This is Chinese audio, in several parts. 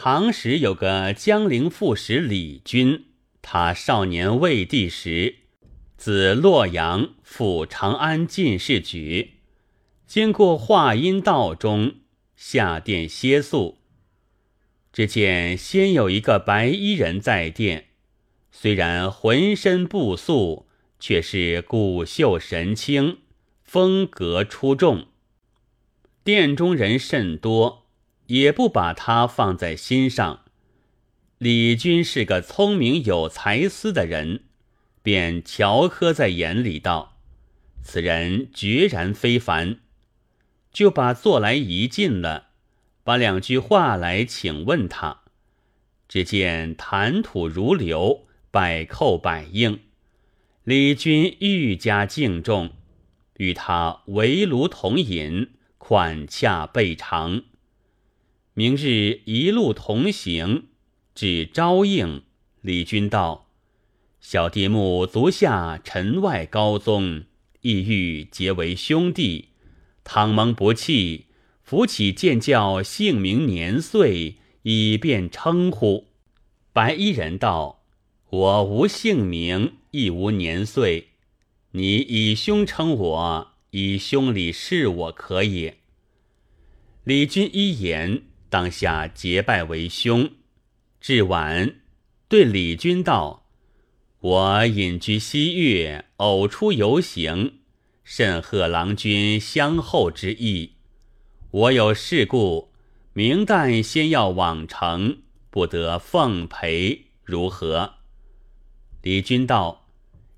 唐时有个江陵副使李军，他少年未帝时，自洛阳赴长安进士举，经过华阴道中，下殿歇宿。只见先有一个白衣人在殿，虽然浑身不素，却是骨秀神清，风格出众。殿中人甚多。也不把他放在心上。李军是个聪明有才思的人，便瞧呵在眼里道：“此人决然非凡。”就把坐来移近了，把两句话来请问他。只见谈吐如流，百叩百应。李军愈加敬重，与他围炉同饮，款洽备尝。明日一路同行，至昭应，李君道：“小弟目足下臣外高宗，意欲结为兄弟。倘蒙不弃，扶起见教姓名年岁，以便称呼。”白衣人道：“我无姓名，亦无年岁，你以兄称我，以兄礼事我可也。”李君一言。当下结拜为兄，至晚对李君道：“我隐居西岳，偶出游行，甚贺郎君相厚之意。我有事故，明旦先要往城，不得奉陪，如何？”李君道：“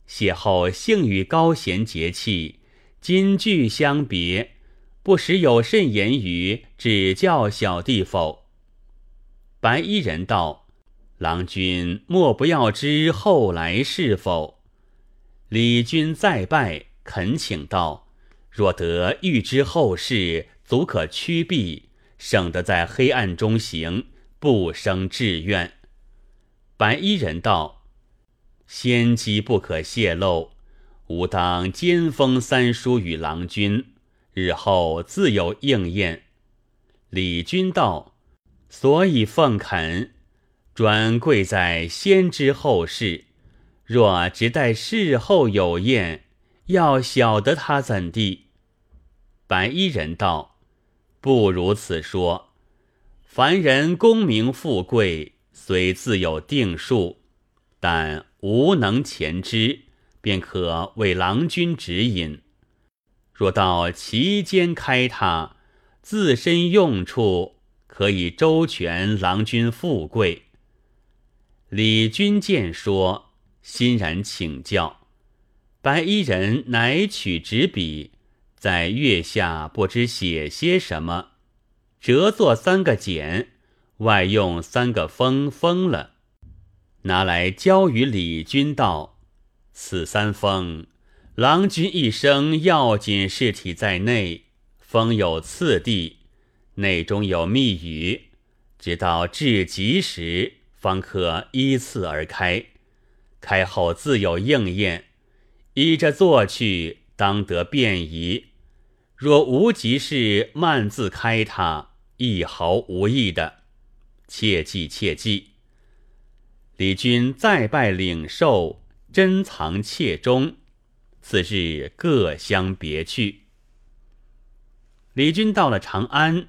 邂逅幸与高贤节气，今俱相别。”不时有甚言语指教小弟否？白衣人道：“郎君莫不要知后来是否？”李君再拜恳请道：“若得预知后事，足可驱避，省得在黑暗中行，不生志愿。”白衣人道：“先机不可泄露，吾当兼封三叔与郎君。”日后自有应验。李君道：“所以奉恳，专贵在先知后事。若只待事后有验，要晓得他怎地？”白衣人道：“不如此说。凡人功名富贵，虽自有定数，但无能前知，便可为郎君指引。”若到其间开他，自身用处可以周全郎君富贵。李君见说，欣然请教。白衣人乃取纸笔，在月下不知写些什么，折作三个简，外用三个封封了，拿来交与李君道：“此三封。”郎君一生要紧事体在内，封有次第，内中有密语，直到至极时，方可依次而开。开后自有应验，依着做去，当得便宜。若无急事，慢自开它，一毫无益的。切记切记。李君再拜领受，珍藏切中。次日各相别去。李军到了长安，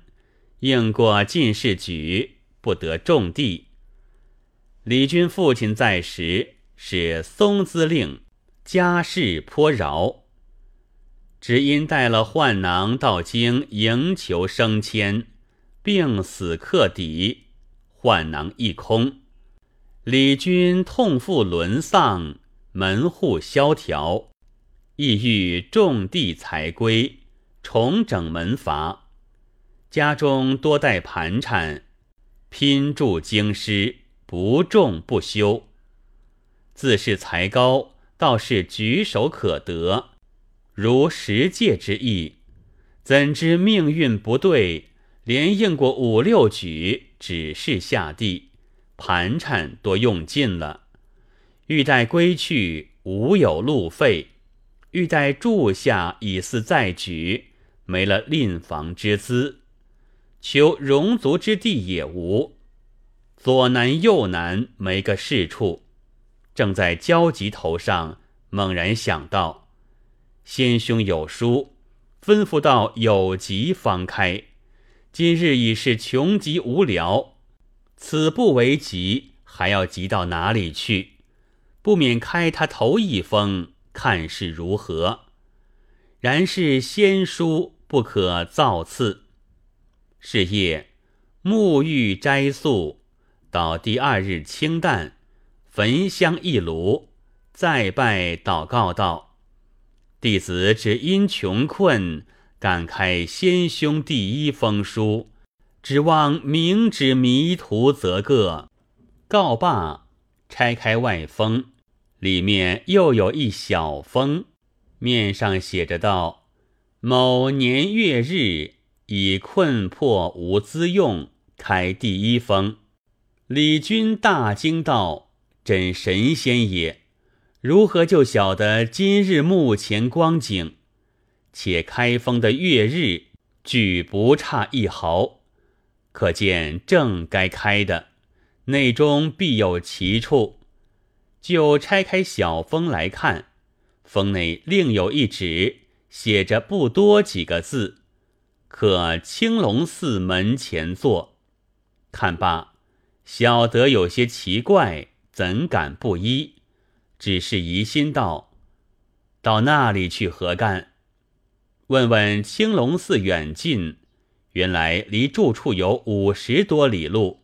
应过进士举，不得重地。李军父亲在时是松滋令，家世颇饶，只因带了宦囊到京迎求升迁，病死克敌，宦囊一空。李军痛腹沦丧，门户萧条。意欲种地财归，重整门阀，家中多带盘缠，拼筑经师，不种不休。自是才高，倒是举手可得，如十戒之意。怎知命运不对，连应过五六举，只是下地，盘缠多用尽了，欲待归去，无有路费。欲待住下以似再举，没了赁房之资，求容足之地也无。左难右难，没个是处。正在焦急头上，猛然想到，先兄有书，吩咐到有急方开。今日已是穷极无聊，此不为急，还要急到哪里去？不免开他头一封，看是如何。然是先书不可造次。是夜，沐浴斋素，到第二日清淡，焚香一炉，再拜祷告道：“弟子只因穷困，敢开先兄第一封书，指望明知迷途则个。”告罢，拆开外封。里面又有一小封，面上写着道：“某年月日，以困迫无资用，开第一封。”李军大惊道：“真神仙也！如何就晓得今日目前光景？且开封的月日，俱不差一毫，可见正该开的，内中必有奇处。”就拆开小封来看，封内另有一纸，写着不多几个字，可青龙寺门前坐。看罢，晓得有些奇怪，怎敢不依？只是疑心道：“到那里去何干？”问问青龙寺远近，原来离住处有五十多里路。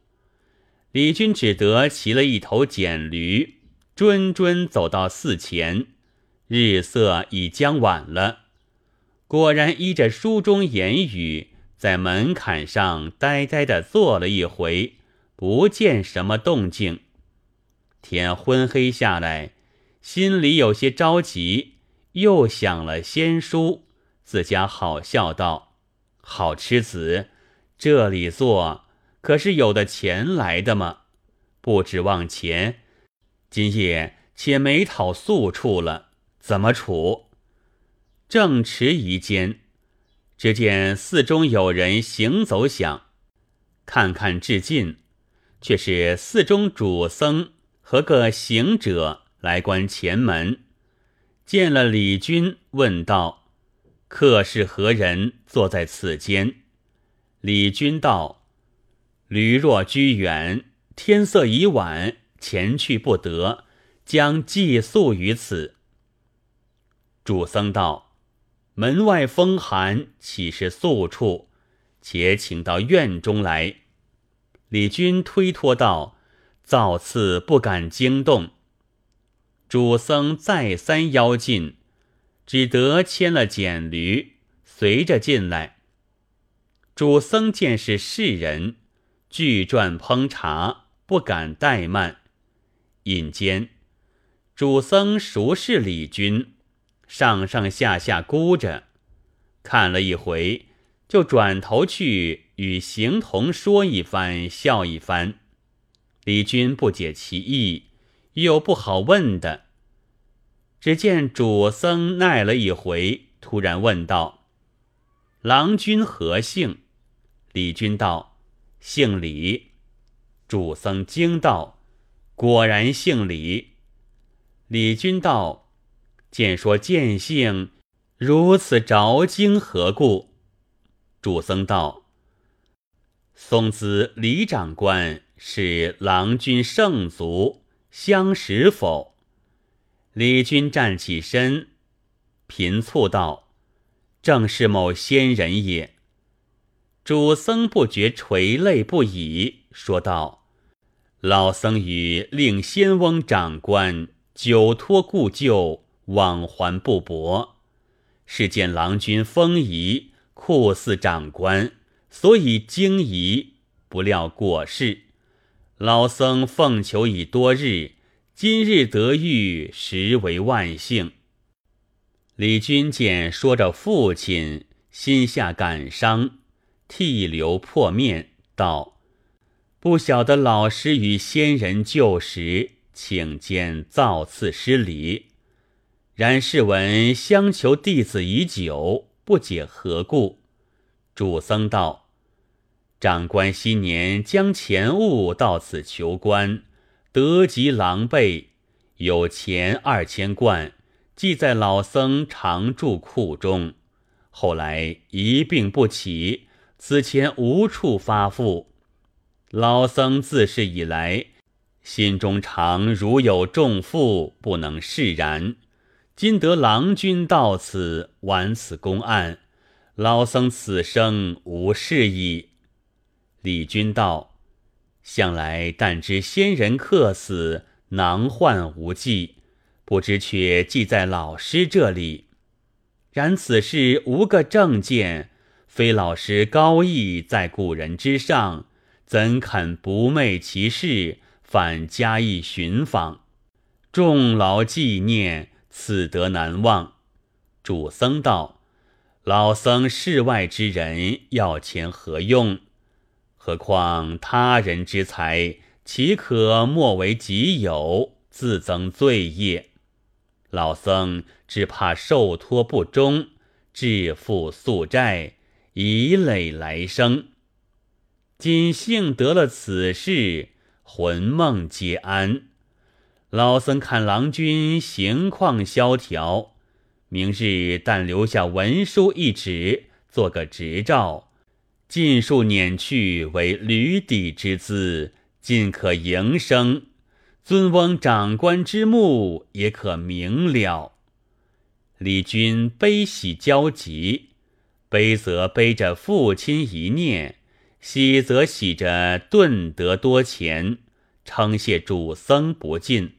李军只得骑了一头简驴。谆谆走到寺前，日色已将晚了。果然依着书中言语，在门槛上呆呆的坐了一回，不见什么动静。天昏黑下来，心里有些着急，又想了仙书，自家好笑道：“好痴子，这里坐可是有的钱来的吗？不指望钱。”今夜且没讨宿处了，怎么处？正迟疑间，只见寺中有人行走响，看看至近，却是寺中主僧和个行者来关前门。见了李军，问道：“客是何人？坐在此间？”李军道：“驴若居远，天色已晚。”前去不得，将寄宿于此。主僧道：“门外风寒，岂是宿处？且请到院中来。”李军推脱道：“造次不敢惊动。”主僧再三邀进，只得牵了简驴，随着进来。主僧见是世人，俱转烹茶，不敢怠慢。引间，主僧熟视李军，上上下下估着，看了一回，就转头去与行童说一番，笑一番。李军不解其意，又不好问的。只见主僧耐了一回，突然问道：“郎君何姓？”李君道：“姓李。”主僧惊道。果然姓李。李君道：“见说见姓，如此着惊何故？”主僧道：“松子李长官是郎君圣族，相识否？”李君站起身，频促道：“正是某仙人也。”主僧不觉垂泪不已，说道。老僧与令仙翁长官久托故旧，往还不薄。是见郎君风仪酷似长官，所以惊疑，不料果是。老僧奉求已多日，今日得遇，实为万幸。李君见说着父亲，心下感伤，涕流破面，道。不晓得老师与仙人旧时，请见造次失礼。然世闻相求弟子已久，不解何故。主僧道：“长官昔年将钱物到此求官，得及狼狈，有钱二千贯，寄在老僧常住库中。后来一病不起，此钱无处发付。老僧自是以来，心中常如有重负，不能释然。今得郎君到此，完此公案，老僧此生无事矣。李君道：“向来但知仙人客死，囊患无忌，不知却记在老师这里。然此事无个正见，非老师高义在古人之上，怎肯不昧其事，反加以寻访？众劳纪念。”此德难忘。主僧道：“老僧世外之人，要钱何用？何况他人之财，岂可莫为己有，自增罪业？老僧只怕受托不忠，致富宿债，以累来生。今幸得了此事，魂梦皆安。”老僧看郎君行况萧条，明日但留下文书一纸，做个执照，尽数撵去为驴底之资，尽可营生。尊翁长官之目也可明了。李君悲喜交集，悲则悲着父亲一念，喜则喜着顿得多钱，称谢主僧不尽。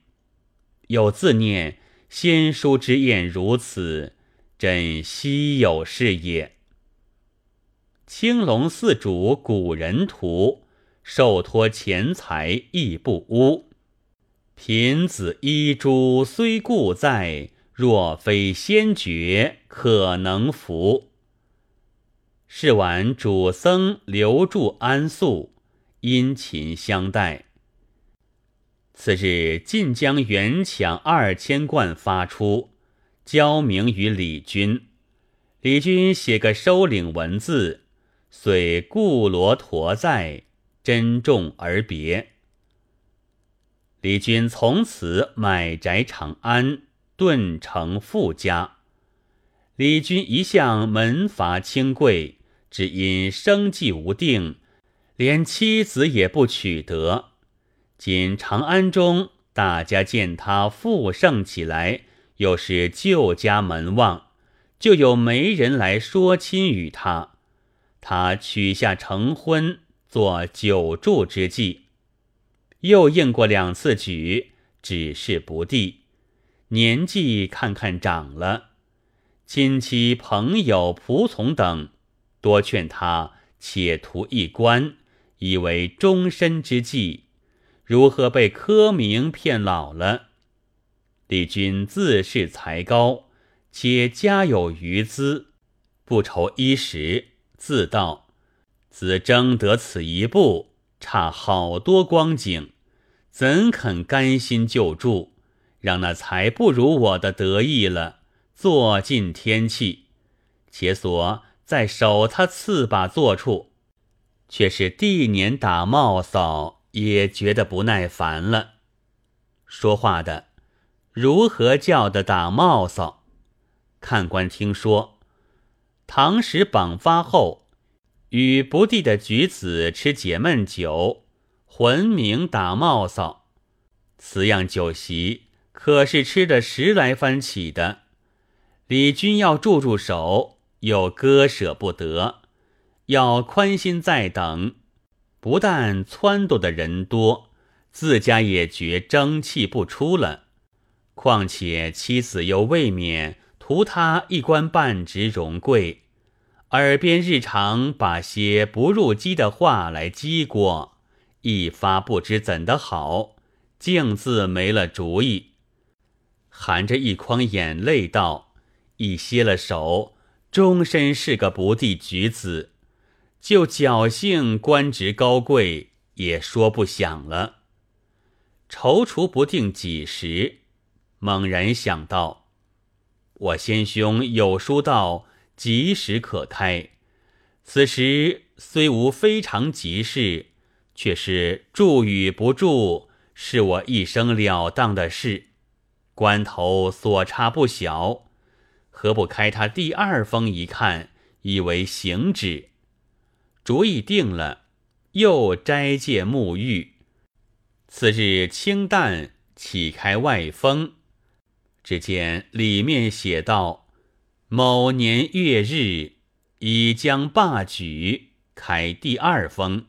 有自念先书之宴如此，真稀有事也。青龙寺主古人图，受托钱财亦不污。贫子衣珠虽故在，若非先觉，可能服。是晚主僧留住安宿，殷勤相待。次日，晋将原抢二千贯发出，交明于李军。李军写个收领文字，遂故罗陀在，珍重而别。李军从此买宅长安，顿成富家。李军一向门阀清贵，只因生计无定，连妻子也不娶得。今长安中，大家见他富盛起来，又是旧家门望，就有媒人来说亲与他。他取下成婚，做久住之计。又应过两次举，只是不第。年纪看看长了，亲戚朋友仆从等多劝他且图一官，以为终身之计。如何被科明骗老了？李军自恃才高，且家有余资，不愁衣食，自道子争得此一步，差好多光景，怎肯甘心就住，让那才不如我的得意了，坐尽天气，且所在守他次把坐处，却是第年打帽扫。也觉得不耐烦了。说话的如何叫的打帽扫？看官听说，唐时榜发后，与不第的举子吃解闷酒，浑名打帽扫。此样酒席，可是吃的十来番起的。李军要住住手，又割舍不得，要宽心再等。不但撺掇的人多，自家也觉争气不出了。况且妻子又未免图他一官半职荣贵，耳边日常把些不入机的话来激过，一发不知怎的好，竟自没了主意，含着一筐眼泪道：“一歇了手，终身是个不第举子。”就侥幸官职高贵，也说不响了。踌躇不定几时，猛然想到，我先兄有书道，及时可开。此时虽无非常急事，却是住与不住，是我一生了当的事。关头所差不小，何不开他第二封一看，以为行止？主意定了，又斋戒沐浴。次日清淡，启开外封，只见里面写道：“某年月日，已将罢举，开第二封。”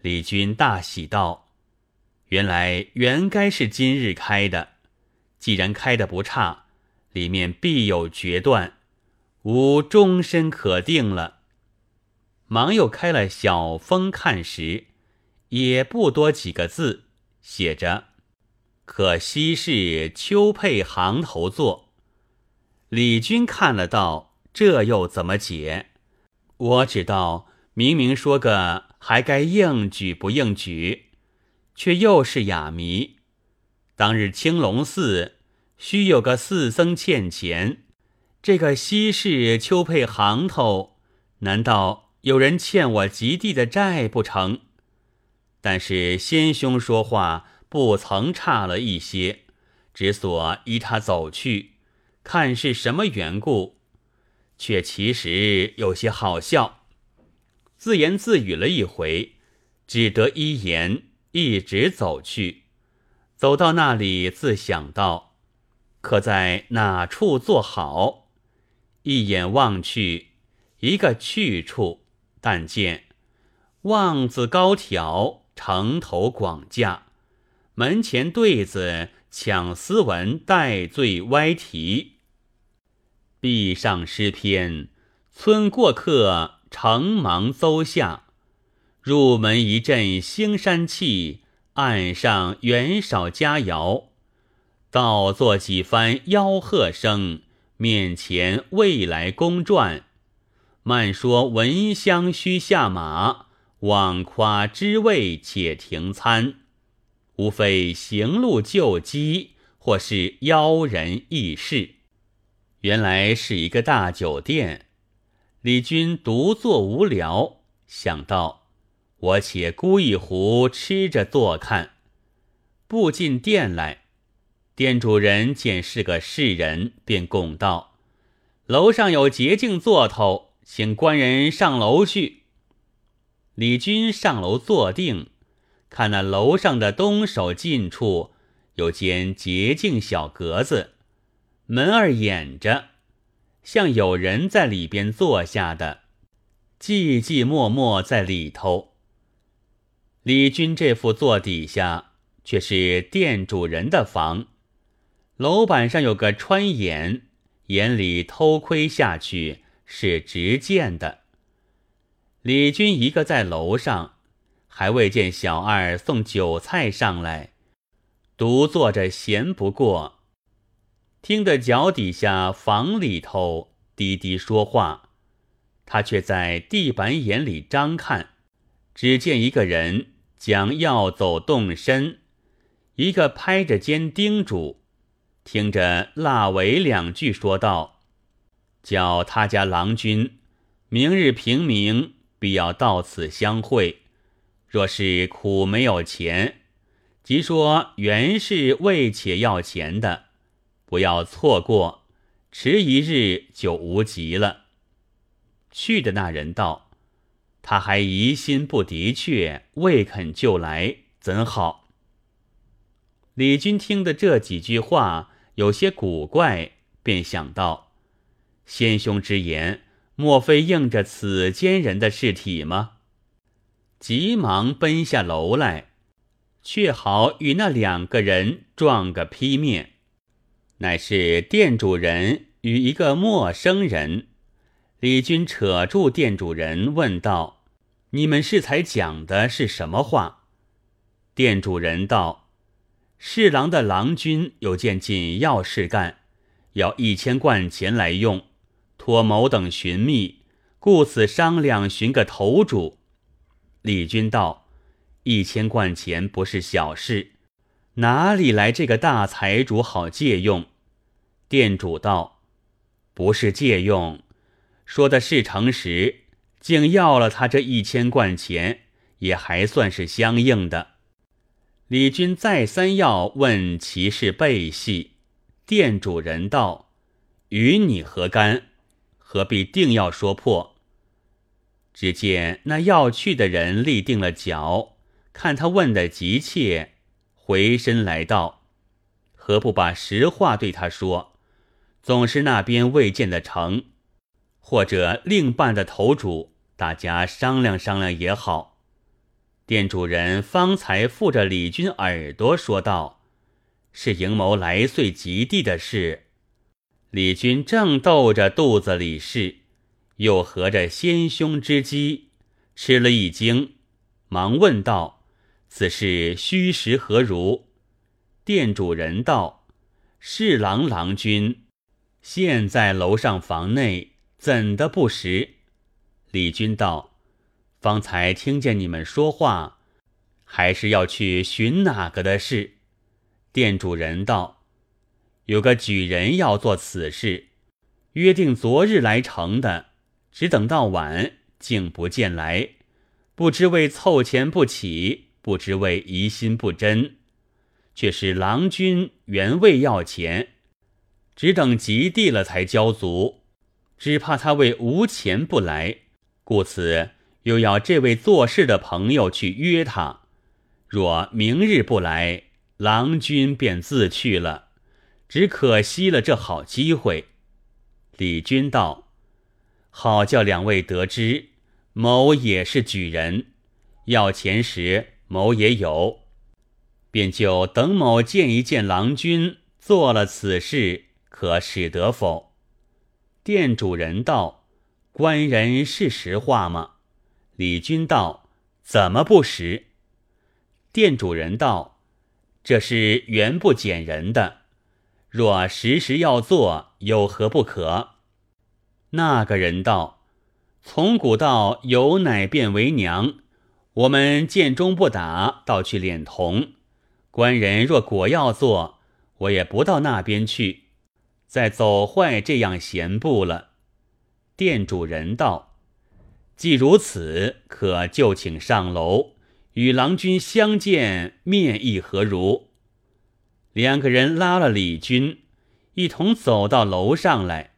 李军大喜道：“原来原该是今日开的。”既然开的不差，里面必有决断，吾终身可定了。忙又开了小封看时，也不多几个字，写着“可惜是秋配行头作”。李军看了道：“这又怎么解？”我只道明明说个还该应举不应举，却又是哑谜。当日青龙寺须有个四僧欠钱，这个西市秋配行头，难道有人欠我极地的债不成？但是先兄说话不曾差了一些，只所依他走去，看是什么缘故，却其实有些好笑，自言自语了一回，只得一言，一直走去。走到那里，自想到，可在哪处坐好？一眼望去，一个去处，但见望字高挑，城头广架，门前对子抢斯文带缀歪题，壁上诗篇，村过客城忙邹下，入门一阵兴山气。岸上远少佳肴，倒作几番吆喝声。面前未来公传，慢说闻香须下马，妄夸知味且停餐。无非行路救机，或是邀人议事。原来是一个大酒店。李军独坐无聊，想到。我且孤一壶吃着坐看，步进店来，店主人见是个世人，便拱道：“楼上有捷径座头，请官人上楼去。”李军上楼坐定，看那楼上的东首近处有间捷径小格子，门儿掩着，像有人在里边坐下的，寂寂默默在里头。李军这副座底下，却是店主人的房。楼板上有个穿眼，眼里偷窥下去是直见的。李军一个在楼上，还未见小二送酒菜上来，独坐着闲不过，听得脚底下房里头滴滴说话，他却在地板眼里张看。只见一个人将要走动身，一个拍着肩叮嘱，听着腊尾两句说道：“叫他家郎君明日平明必要到此相会。若是苦没有钱，即说原是为且要钱的，不要错过，迟一日就无极了。”去的那人道。他还疑心不的确，未肯就来，怎好？李军听的这几句话有些古怪，便想到：先兄之言，莫非应着此间人的尸体吗？急忙奔下楼来，却好与那两个人撞个劈面，乃是店主人与一个陌生人。李军扯住店主人，问道：“你们适才讲的是什么话？”店主人道：“侍郎的郎君有件紧要事干，要一千贯钱来用，托某等寻觅，故此商量寻个头主。”李军道：“一千贯钱不是小事，哪里来这个大财主好借用？”店主道：“不是借用。”说的是诚实，竟要了他这一千贯钱，也还算是相应的。李军再三要问其是背戏，店主人道：“与你何干？何必定要说破？”只见那要去的人立定了脚，看他问的急切，回身来道：“何不把实话对他说？总是那边未见得成。”或者另办的头主，大家商量商量也好。店主人方才附着李军耳朵说道：“是营谋来岁及第的事。”李军正斗着肚子里事，又合着先兄之机，吃了一惊，忙问道：“此事虚实何如？”店主人道：“侍郎郎君现在楼上房内。”怎的不实？李军道：“方才听见你们说话，还是要去寻哪个的事？”店主人道：“有个举人要做此事，约定昨日来成的，只等到晚，竟不见来。不知为凑钱不起，不知为疑心不真，却是郎君原未要钱，只等及地了才交足。”只怕他为无钱不来，故此又要这位做事的朋友去约他。若明日不来，郎君便自去了，只可惜了这好机会。李军道：“好叫两位得知，某也是举人，要钱时某也有，便就等某见一见郎君，做了此事，可使得否？”店主人道：“官人是实话吗？”李军道：“怎么不实？”店主人道：“这是原不捡人的，若时时要做，有何不可？”那个人道：“从古道有奶便为娘，我们见中不打，倒去敛铜。官人若果要做，我也不到那边去。”再走坏这样闲步了。店主人道：“既如此，可就请上楼与郎君相见，面意何如？”两个人拉了李军，一同走到楼上来。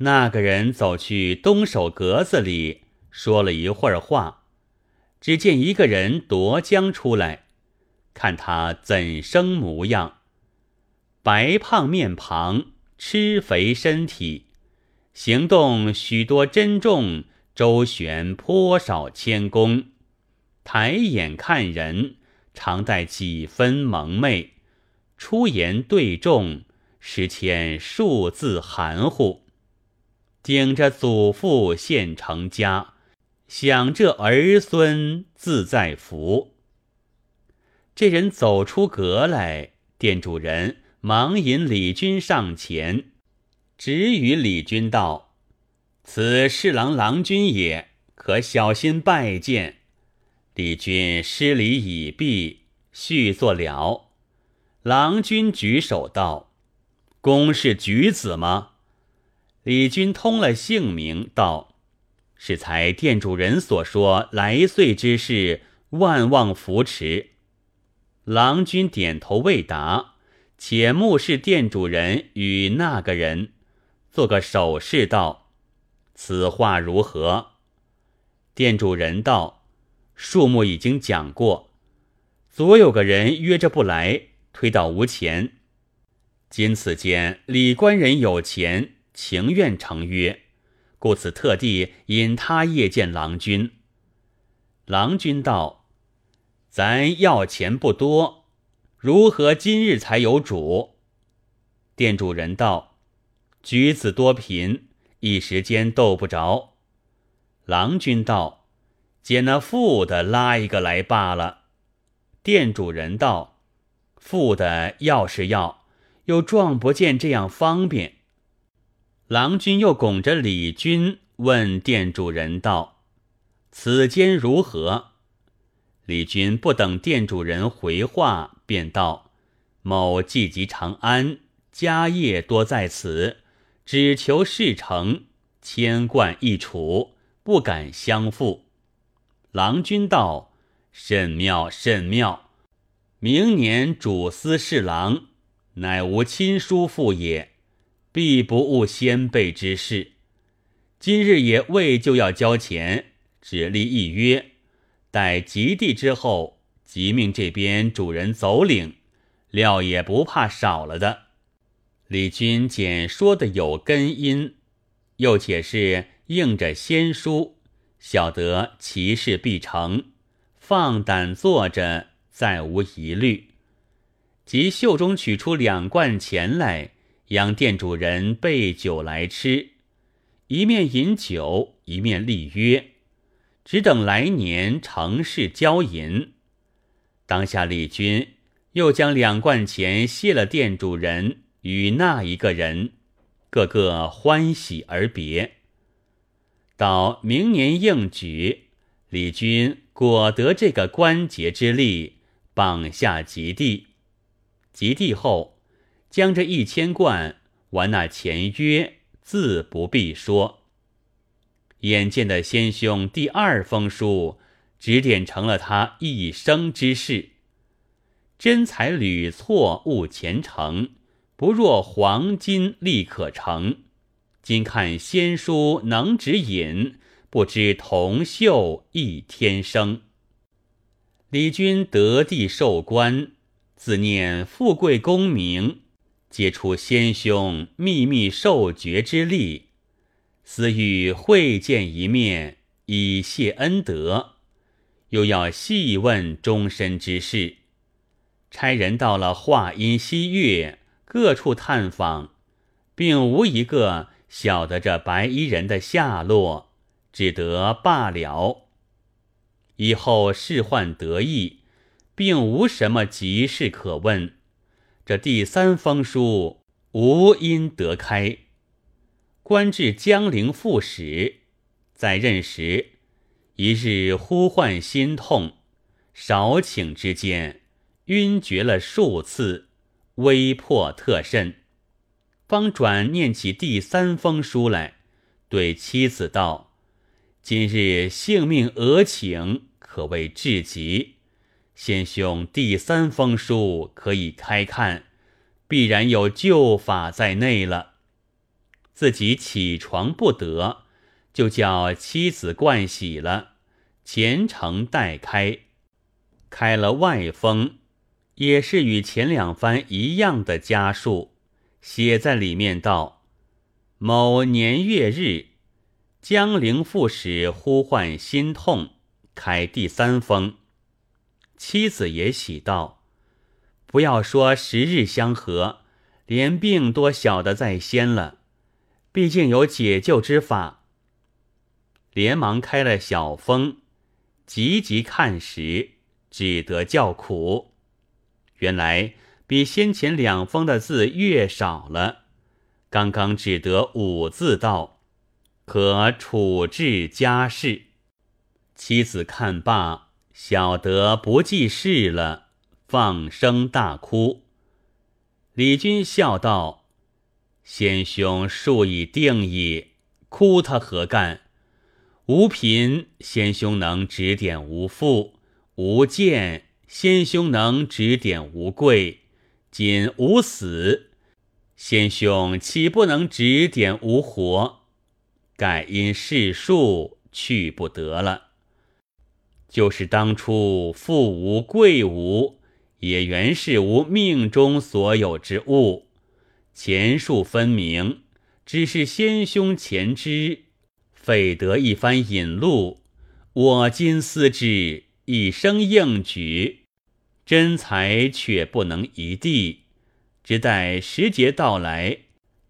那个人走去东首格子里，说了一会儿话，只见一个人夺将出来，看他怎生模样。白胖面庞，吃肥身体，行动许多珍重，周旋颇少谦恭。抬眼看人，常带几分蒙昧；出言对众，时欠数字含糊。顶着祖父现成家，想这儿孙自在福。这人走出阁来，店主人。忙引李军上前，直与李军道：“此侍郎郎君也，可小心拜见。”李君施礼已毕，续坐了。郎君举手道：“公是举子吗？”李军通了姓名，道：“是才店主人所说来岁之事，万望扶持。”郎君点头未答。且目视店主人与那个人，做个手势道：“此话如何？”店主人道：“数目已经讲过，昨有个人约着不来，推到无钱。今此间李官人有钱，情愿成约，故此特地引他夜见郎君。”郎君道：“咱要钱不多。”如何今日才有主？店主人道：“举子多贫，一时间斗不着。”郎君道：“捡那富的拉一个来罢了。”店主人道：“富的要是要，又撞不见这样方便。”郎君又拱着李军问店主人道：“此间如何？”李军不等店主人回话。便道：“某寄籍长安，家业多在此，只求事成，千贯一处，不敢相负。郎君道：“甚妙，甚妙！明年主司侍郎，乃无亲叔父也，必不误先辈之事。今日也未就要交钱，只立一约，待及地之后，即命这边主人走领，料也不怕少了的。”李君简说的有根因，又且是应着先书，晓得其事必成，放胆坐着，再无疑虑。即袖中取出两罐钱来，让店主人备酒来吃，一面饮酒，一面立约，只等来年成事交银。当下李军又将两罐钱谢了店主人。与那一个人，个个欢喜而别。到明年应举，李军果得这个关节之力，绑下极地。极地后，将这一千贯完那前约，自不必说。眼见的先兄第二封书，指点成了他一生之事。真才屡错误前程。不若黄金立可成，今看仙书能指引，不知铜锈亦天生。李君得地受官，自念富贵功名，皆出先兄秘密受爵之力，思欲会见一面，以谢恩德，又要细问终身之事，差人到了华阴西岳。各处探访，并无一个晓得这白衣人的下落，只得罢了。以后事患得意，并无什么急事可问。这第三封书无因得开，官至江陵副使，在任时，一日呼唤心痛，少顷之间，晕厥了数次。微破特甚，方转念起第三封书来，对妻子道：“今日性命俄请，可谓至极。先兄第三封书可以开看，必然有救法在内了。”自己起床不得，就叫妻子盥洗了，虔诚待开，开了外封。也是与前两番一样的家数，写在里面道：某年月日，江陵副使呼唤心痛，开第三封。妻子也喜道：不要说时日相合，连病多晓得在先了。毕竟有解救之法，连忙开了小封，急急看时，只得叫苦。原来比先前两封的字越少了，刚刚只得五字道：“可处置家事。”妻子看罢，晓得不济事了，放声大哭。李军笑道：“先兄数已定矣，哭他何干？无贫，先兄能指点无父；无见。”先兄能指点无贵，今无死，先兄岂不能指点无活？盖因世数去不得了。就是当初富无贵无，也原是无命中所有之物，前数分明，只是先兄前知，费得一番引路。我今思之。一生应举，真才却不能一地，只待时节到来，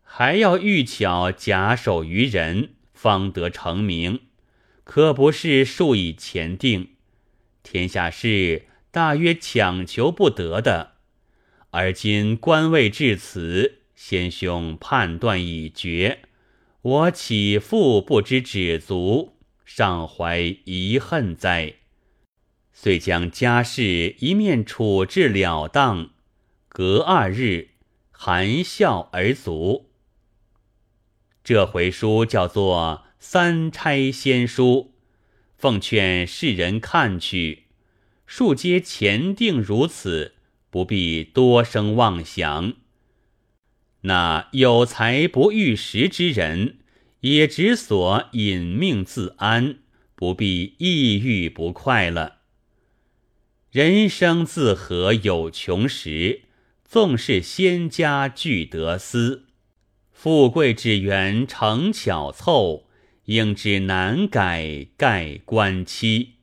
还要遇巧假手于人，方得成名。可不是数以前定，天下事大约强求不得的。而今官位至此，先兄判断已决，我岂复不知止足，尚怀遗恨哉？遂将家事一面处置了当，隔二日含笑而卒。这回书叫做《三差仙书》，奉劝世人看去，数皆前定如此，不必多生妄想。那有才不遇时之人，也只所隐命自安，不必抑郁不快了。人生自何有穷时？纵是仙家俱得思，富贵只缘成巧凑，应知难改盖棺期。